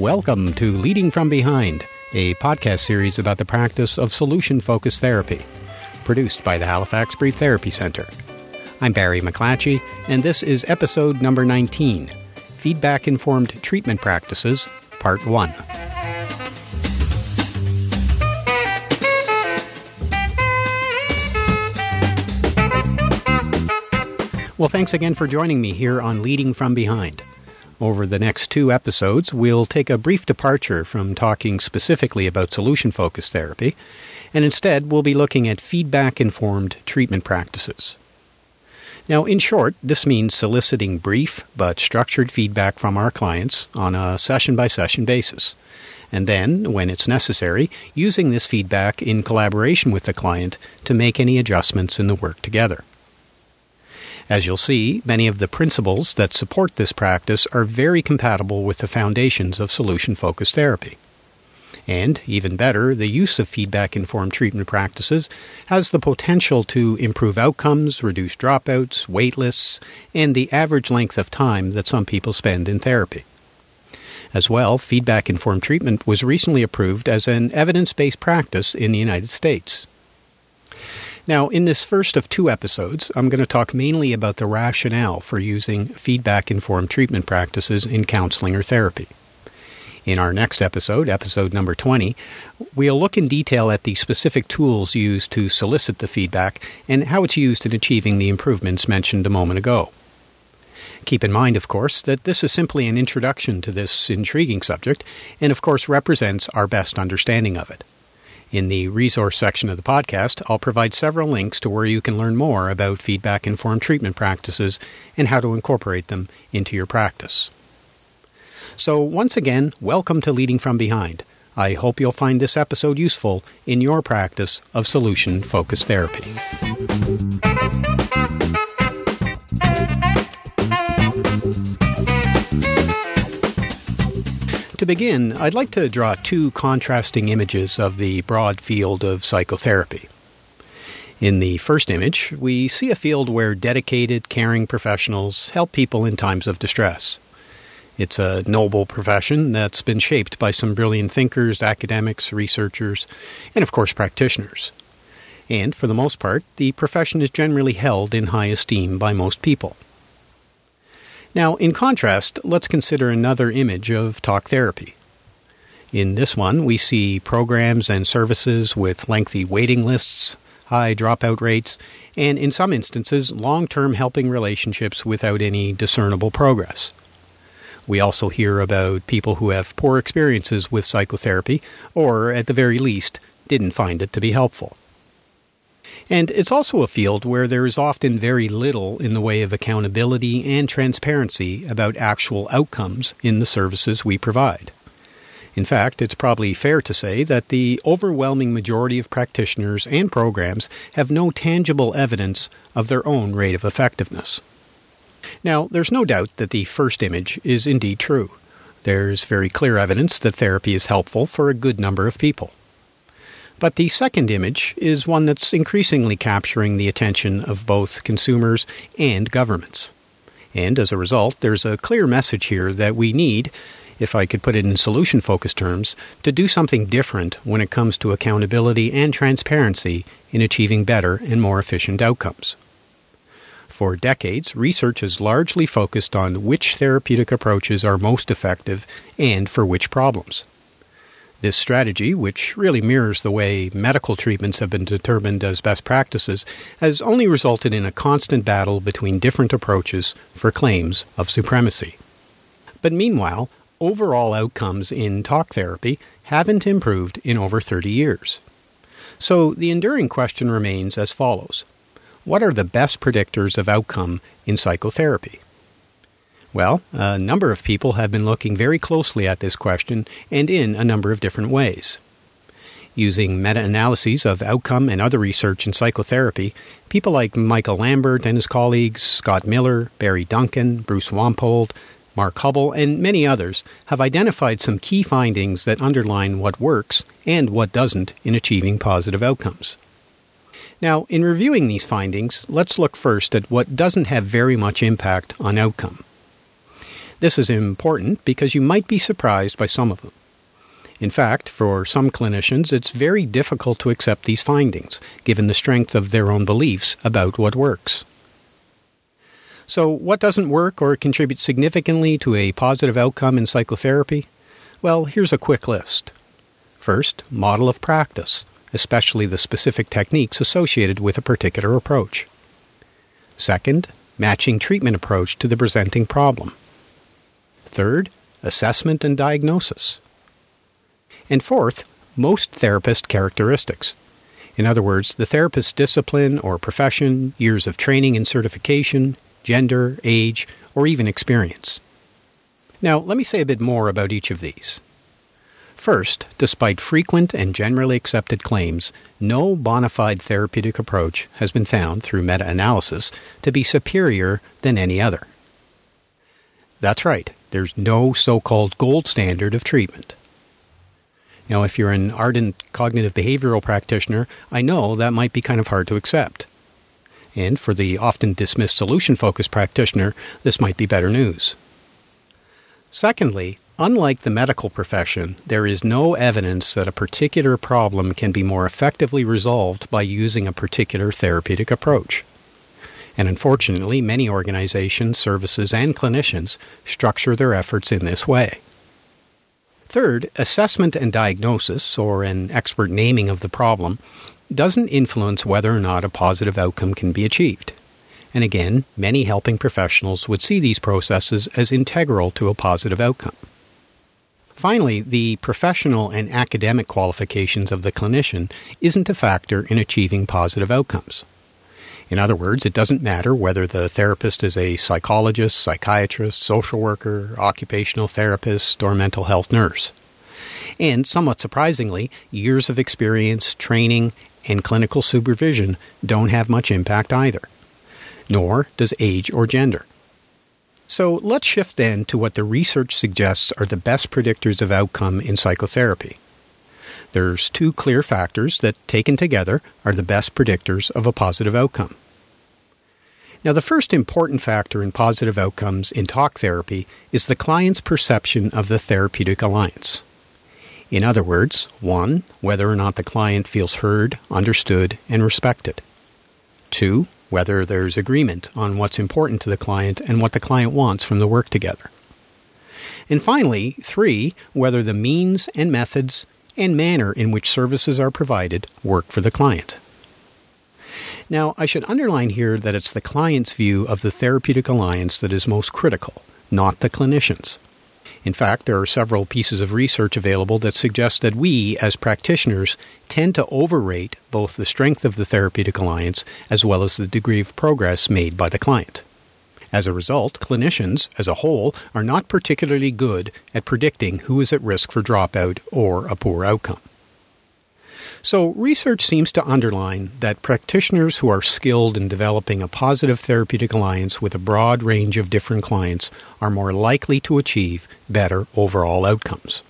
Welcome to Leading from Behind, a podcast series about the practice of solution focused therapy, produced by the Halifax Brief Therapy Center. I'm Barry McClatchy, and this is episode number 19 Feedback Informed Treatment Practices, Part 1. Well, thanks again for joining me here on Leading from Behind. Over the next two episodes, we'll take a brief departure from talking specifically about solution focused therapy, and instead we'll be looking at feedback informed treatment practices. Now, in short, this means soliciting brief but structured feedback from our clients on a session by session basis, and then, when it's necessary, using this feedback in collaboration with the client to make any adjustments in the work together. As you'll see, many of the principles that support this practice are very compatible with the foundations of solution focused therapy. And, even better, the use of feedback informed treatment practices has the potential to improve outcomes, reduce dropouts, wait lists, and the average length of time that some people spend in therapy. As well, feedback informed treatment was recently approved as an evidence based practice in the United States. Now, in this first of two episodes, I'm going to talk mainly about the rationale for using feedback informed treatment practices in counseling or therapy. In our next episode, episode number 20, we'll look in detail at the specific tools used to solicit the feedback and how it's used in achieving the improvements mentioned a moment ago. Keep in mind, of course, that this is simply an introduction to this intriguing subject and, of course, represents our best understanding of it. In the resource section of the podcast, I'll provide several links to where you can learn more about feedback informed treatment practices and how to incorporate them into your practice. So, once again, welcome to Leading from Behind. I hope you'll find this episode useful in your practice of solution focused therapy. Begin, I'd like to draw two contrasting images of the broad field of psychotherapy. In the first image, we see a field where dedicated, caring professionals help people in times of distress. It's a noble profession that's been shaped by some brilliant thinkers, academics, researchers, and of course practitioners. And for the most part, the profession is generally held in high esteem by most people. Now, in contrast, let's consider another image of talk therapy. In this one, we see programs and services with lengthy waiting lists, high dropout rates, and in some instances, long term helping relationships without any discernible progress. We also hear about people who have poor experiences with psychotherapy, or at the very least, didn't find it to be helpful. And it's also a field where there is often very little in the way of accountability and transparency about actual outcomes in the services we provide. In fact, it's probably fair to say that the overwhelming majority of practitioners and programs have no tangible evidence of their own rate of effectiveness. Now, there's no doubt that the first image is indeed true. There's very clear evidence that therapy is helpful for a good number of people. But the second image is one that's increasingly capturing the attention of both consumers and governments. And as a result, there's a clear message here that we need, if I could put it in solution focused terms, to do something different when it comes to accountability and transparency in achieving better and more efficient outcomes. For decades, research has largely focused on which therapeutic approaches are most effective and for which problems. This strategy, which really mirrors the way medical treatments have been determined as best practices, has only resulted in a constant battle between different approaches for claims of supremacy. But meanwhile, overall outcomes in talk therapy haven't improved in over 30 years. So the enduring question remains as follows What are the best predictors of outcome in psychotherapy? Well, a number of people have been looking very closely at this question and in a number of different ways. Using meta analyses of outcome and other research in psychotherapy, people like Michael Lambert and his colleagues, Scott Miller, Barry Duncan, Bruce Wampold, Mark Hubble, and many others have identified some key findings that underline what works and what doesn't in achieving positive outcomes. Now, in reviewing these findings, let's look first at what doesn't have very much impact on outcome. This is important because you might be surprised by some of them. In fact, for some clinicians, it's very difficult to accept these findings, given the strength of their own beliefs about what works. So, what doesn't work or contribute significantly to a positive outcome in psychotherapy? Well, here's a quick list. First, model of practice, especially the specific techniques associated with a particular approach. Second, matching treatment approach to the presenting problem. Third, assessment and diagnosis. And fourth, most therapist characteristics. In other words, the therapist's discipline or profession, years of training and certification, gender, age, or even experience. Now, let me say a bit more about each of these. First, despite frequent and generally accepted claims, no bona fide therapeutic approach has been found through meta analysis to be superior than any other. That's right, there's no so called gold standard of treatment. Now, if you're an ardent cognitive behavioral practitioner, I know that might be kind of hard to accept. And for the often dismissed solution focused practitioner, this might be better news. Secondly, unlike the medical profession, there is no evidence that a particular problem can be more effectively resolved by using a particular therapeutic approach. And unfortunately, many organizations, services, and clinicians structure their efforts in this way. Third, assessment and diagnosis, or an expert naming of the problem, doesn't influence whether or not a positive outcome can be achieved. And again, many helping professionals would see these processes as integral to a positive outcome. Finally, the professional and academic qualifications of the clinician isn't a factor in achieving positive outcomes. In other words, it doesn't matter whether the therapist is a psychologist, psychiatrist, social worker, occupational therapist, or mental health nurse. And somewhat surprisingly, years of experience, training, and clinical supervision don't have much impact either, nor does age or gender. So let's shift then to what the research suggests are the best predictors of outcome in psychotherapy. There's two clear factors that, taken together, are the best predictors of a positive outcome. Now, the first important factor in positive outcomes in talk therapy is the client's perception of the therapeutic alliance. In other words, 1. Whether or not the client feels heard, understood, and respected. 2. Whether there's agreement on what's important to the client and what the client wants from the work together. And finally, 3. Whether the means and methods and manner in which services are provided work for the client. Now, I should underline here that it's the client's view of the therapeutic alliance that is most critical, not the clinician's. In fact, there are several pieces of research available that suggest that we, as practitioners, tend to overrate both the strength of the therapeutic alliance as well as the degree of progress made by the client. As a result, clinicians, as a whole, are not particularly good at predicting who is at risk for dropout or a poor outcome. So, research seems to underline that practitioners who are skilled in developing a positive therapeutic alliance with a broad range of different clients are more likely to achieve better overall outcomes.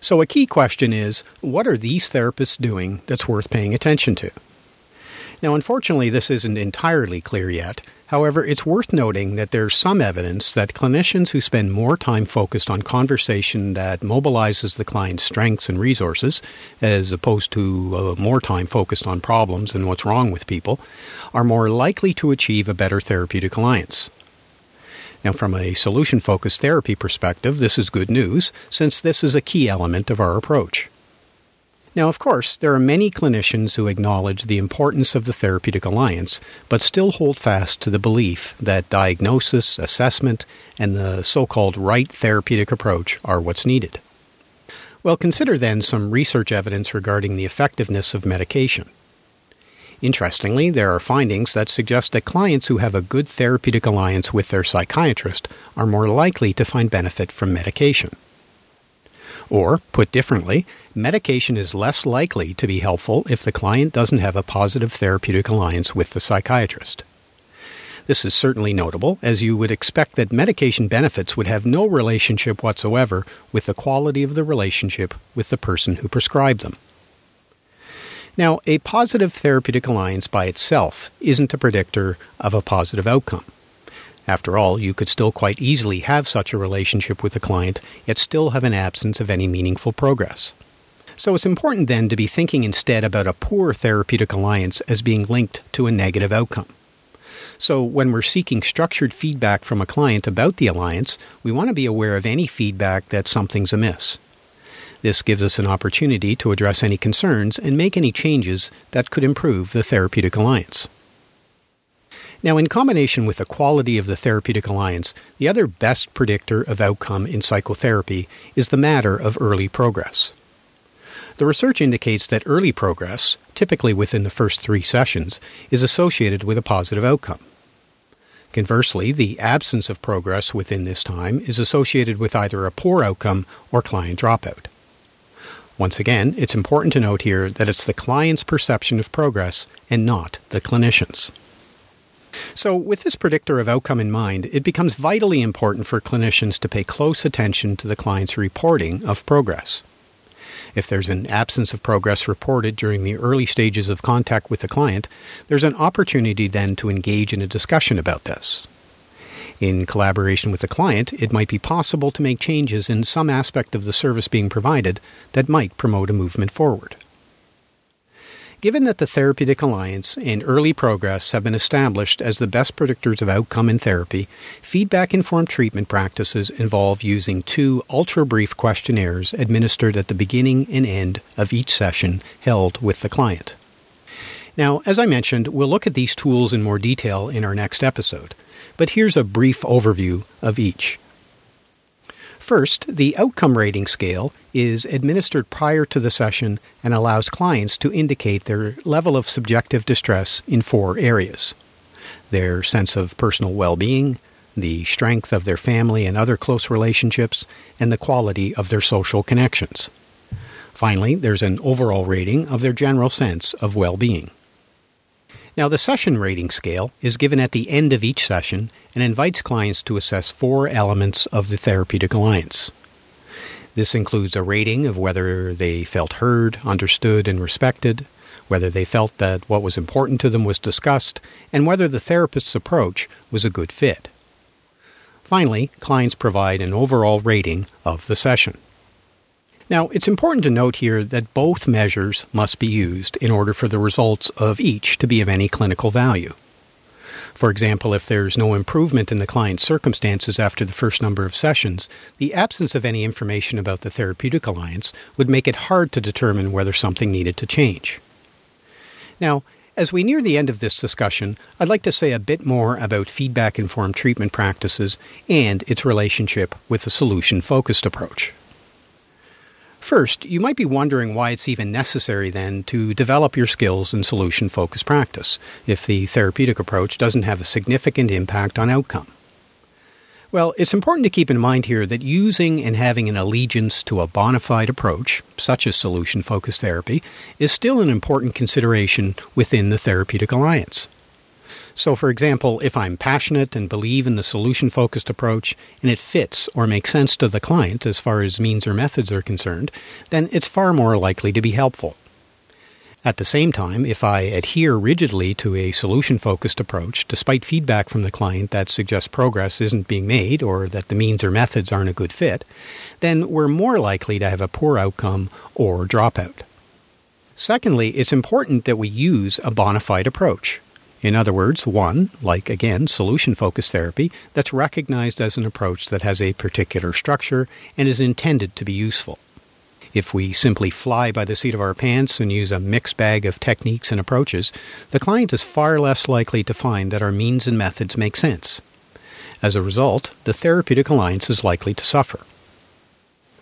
So, a key question is what are these therapists doing that's worth paying attention to? Now, unfortunately, this isn't entirely clear yet, However, it's worth noting that there's some evidence that clinicians who spend more time focused on conversation that mobilizes the client's strengths and resources, as opposed to uh, more time focused on problems and what's wrong with people, are more likely to achieve a better therapeutic alliance. Now, from a solution focused therapy perspective, this is good news, since this is a key element of our approach. Now, of course, there are many clinicians who acknowledge the importance of the therapeutic alliance, but still hold fast to the belief that diagnosis, assessment, and the so called right therapeutic approach are what's needed. Well, consider then some research evidence regarding the effectiveness of medication. Interestingly, there are findings that suggest that clients who have a good therapeutic alliance with their psychiatrist are more likely to find benefit from medication. Or, put differently, medication is less likely to be helpful if the client doesn't have a positive therapeutic alliance with the psychiatrist. This is certainly notable, as you would expect that medication benefits would have no relationship whatsoever with the quality of the relationship with the person who prescribed them. Now, a positive therapeutic alliance by itself isn't a predictor of a positive outcome. After all, you could still quite easily have such a relationship with a client, yet still have an absence of any meaningful progress. So it's important then to be thinking instead about a poor therapeutic alliance as being linked to a negative outcome. So when we're seeking structured feedback from a client about the alliance, we want to be aware of any feedback that something's amiss. This gives us an opportunity to address any concerns and make any changes that could improve the therapeutic alliance. Now, in combination with the quality of the therapeutic alliance, the other best predictor of outcome in psychotherapy is the matter of early progress. The research indicates that early progress, typically within the first three sessions, is associated with a positive outcome. Conversely, the absence of progress within this time is associated with either a poor outcome or client dropout. Once again, it's important to note here that it's the client's perception of progress and not the clinician's. So, with this predictor of outcome in mind, it becomes vitally important for clinicians to pay close attention to the client's reporting of progress. If there's an absence of progress reported during the early stages of contact with the client, there's an opportunity then to engage in a discussion about this. In collaboration with the client, it might be possible to make changes in some aspect of the service being provided that might promote a movement forward. Given that the therapeutic alliance and early progress have been established as the best predictors of outcome in therapy, feedback informed treatment practices involve using two ultra brief questionnaires administered at the beginning and end of each session held with the client. Now, as I mentioned, we'll look at these tools in more detail in our next episode, but here's a brief overview of each. First, the outcome rating scale is administered prior to the session and allows clients to indicate their level of subjective distress in four areas their sense of personal well being, the strength of their family and other close relationships, and the quality of their social connections. Finally, there's an overall rating of their general sense of well being. Now, the session rating scale is given at the end of each session and invites clients to assess four elements of the therapeutic alliance. This includes a rating of whether they felt heard, understood, and respected, whether they felt that what was important to them was discussed, and whether the therapist's approach was a good fit. Finally, clients provide an overall rating of the session. Now, it's important to note here that both measures must be used in order for the results of each to be of any clinical value. For example, if there's no improvement in the client's circumstances after the first number of sessions, the absence of any information about the therapeutic alliance would make it hard to determine whether something needed to change. Now, as we near the end of this discussion, I'd like to say a bit more about feedback informed treatment practices and its relationship with the solution focused approach. First, you might be wondering why it's even necessary then to develop your skills in solution focused practice if the therapeutic approach doesn't have a significant impact on outcome. Well, it's important to keep in mind here that using and having an allegiance to a bona fide approach, such as solution focused therapy, is still an important consideration within the therapeutic alliance. So, for example, if I'm passionate and believe in the solution focused approach and it fits or makes sense to the client as far as means or methods are concerned, then it's far more likely to be helpful. At the same time, if I adhere rigidly to a solution focused approach, despite feedback from the client that suggests progress isn't being made or that the means or methods aren't a good fit, then we're more likely to have a poor outcome or dropout. Secondly, it's important that we use a bona fide approach. In other words, one, like again, solution focused therapy, that's recognized as an approach that has a particular structure and is intended to be useful. If we simply fly by the seat of our pants and use a mixed bag of techniques and approaches, the client is far less likely to find that our means and methods make sense. As a result, the therapeutic alliance is likely to suffer.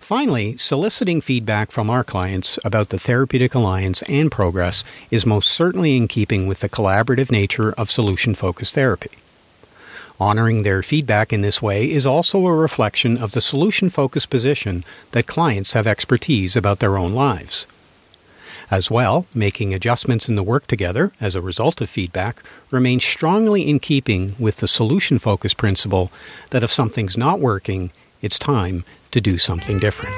Finally, soliciting feedback from our clients about the therapeutic alliance and progress is most certainly in keeping with the collaborative nature of solution focused therapy. Honoring their feedback in this way is also a reflection of the solution focused position that clients have expertise about their own lives. As well, making adjustments in the work together as a result of feedback remains strongly in keeping with the solution focused principle that if something's not working, it's time to do something different.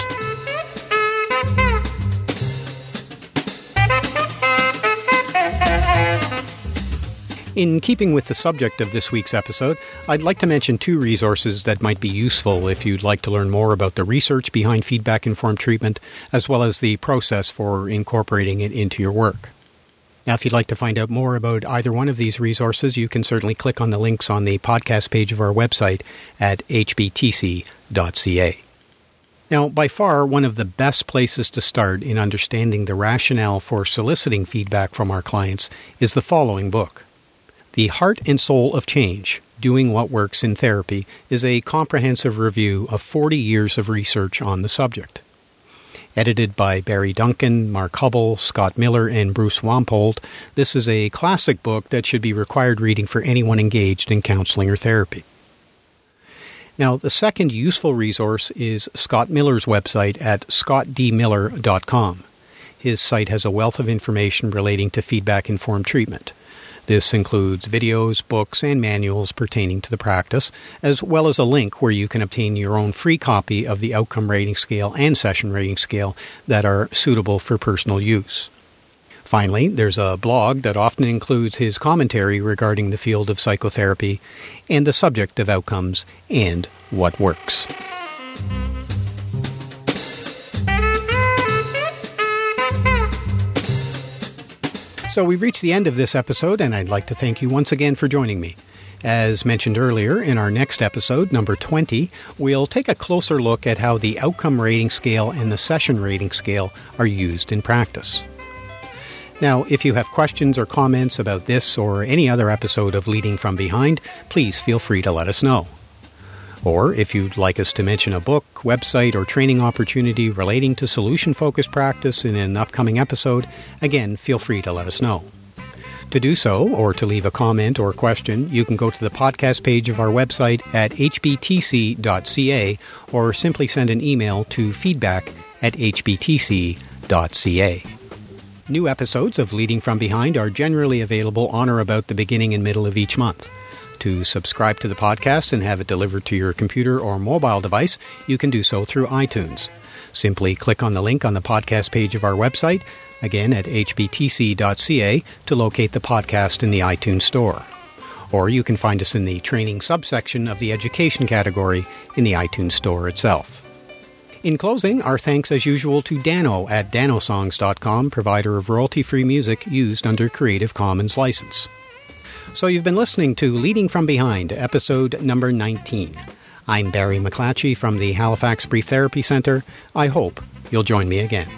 In keeping with the subject of this week's episode, I'd like to mention two resources that might be useful if you'd like to learn more about the research behind feedback informed treatment, as well as the process for incorporating it into your work. Now, if you'd like to find out more about either one of these resources, you can certainly click on the links on the podcast page of our website at hbtc.ca. Now, by far, one of the best places to start in understanding the rationale for soliciting feedback from our clients is the following book. The Heart and Soul of Change Doing What Works in Therapy is a comprehensive review of 40 years of research on the subject. Edited by Barry Duncan, Mark Hubble, Scott Miller, and Bruce Wampold, this is a classic book that should be required reading for anyone engaged in counseling or therapy. Now, the second useful resource is Scott Miller's website at scottdmiller.com. His site has a wealth of information relating to feedback informed treatment. This includes videos, books, and manuals pertaining to the practice, as well as a link where you can obtain your own free copy of the outcome rating scale and session rating scale that are suitable for personal use. Finally, there's a blog that often includes his commentary regarding the field of psychotherapy and the subject of outcomes and what works. So we've reached the end of this episode, and I'd like to thank you once again for joining me. As mentioned earlier, in our next episode, number 20, we'll take a closer look at how the outcome rating scale and the session rating scale are used in practice. Now, if you have questions or comments about this or any other episode of Leading from Behind, please feel free to let us know. Or if you'd like us to mention a book, website, or training opportunity relating to solution focused practice in an upcoming episode, again, feel free to let us know. To do so, or to leave a comment or question, you can go to the podcast page of our website at hbtc.ca or simply send an email to feedback at hbtc.ca. New episodes of Leading from Behind are generally available on or about the beginning and middle of each month. To subscribe to the podcast and have it delivered to your computer or mobile device, you can do so through iTunes. Simply click on the link on the podcast page of our website, again at hbtc.ca, to locate the podcast in the iTunes Store. Or you can find us in the training subsection of the education category in the iTunes Store itself. In closing, our thanks as usual to Dano at danosongs.com, provider of royalty free music used under Creative Commons license. So you've been listening to Leading from Behind, episode number 19. I'm Barry McClatchy from the Halifax Brief Therapy Center. I hope you'll join me again.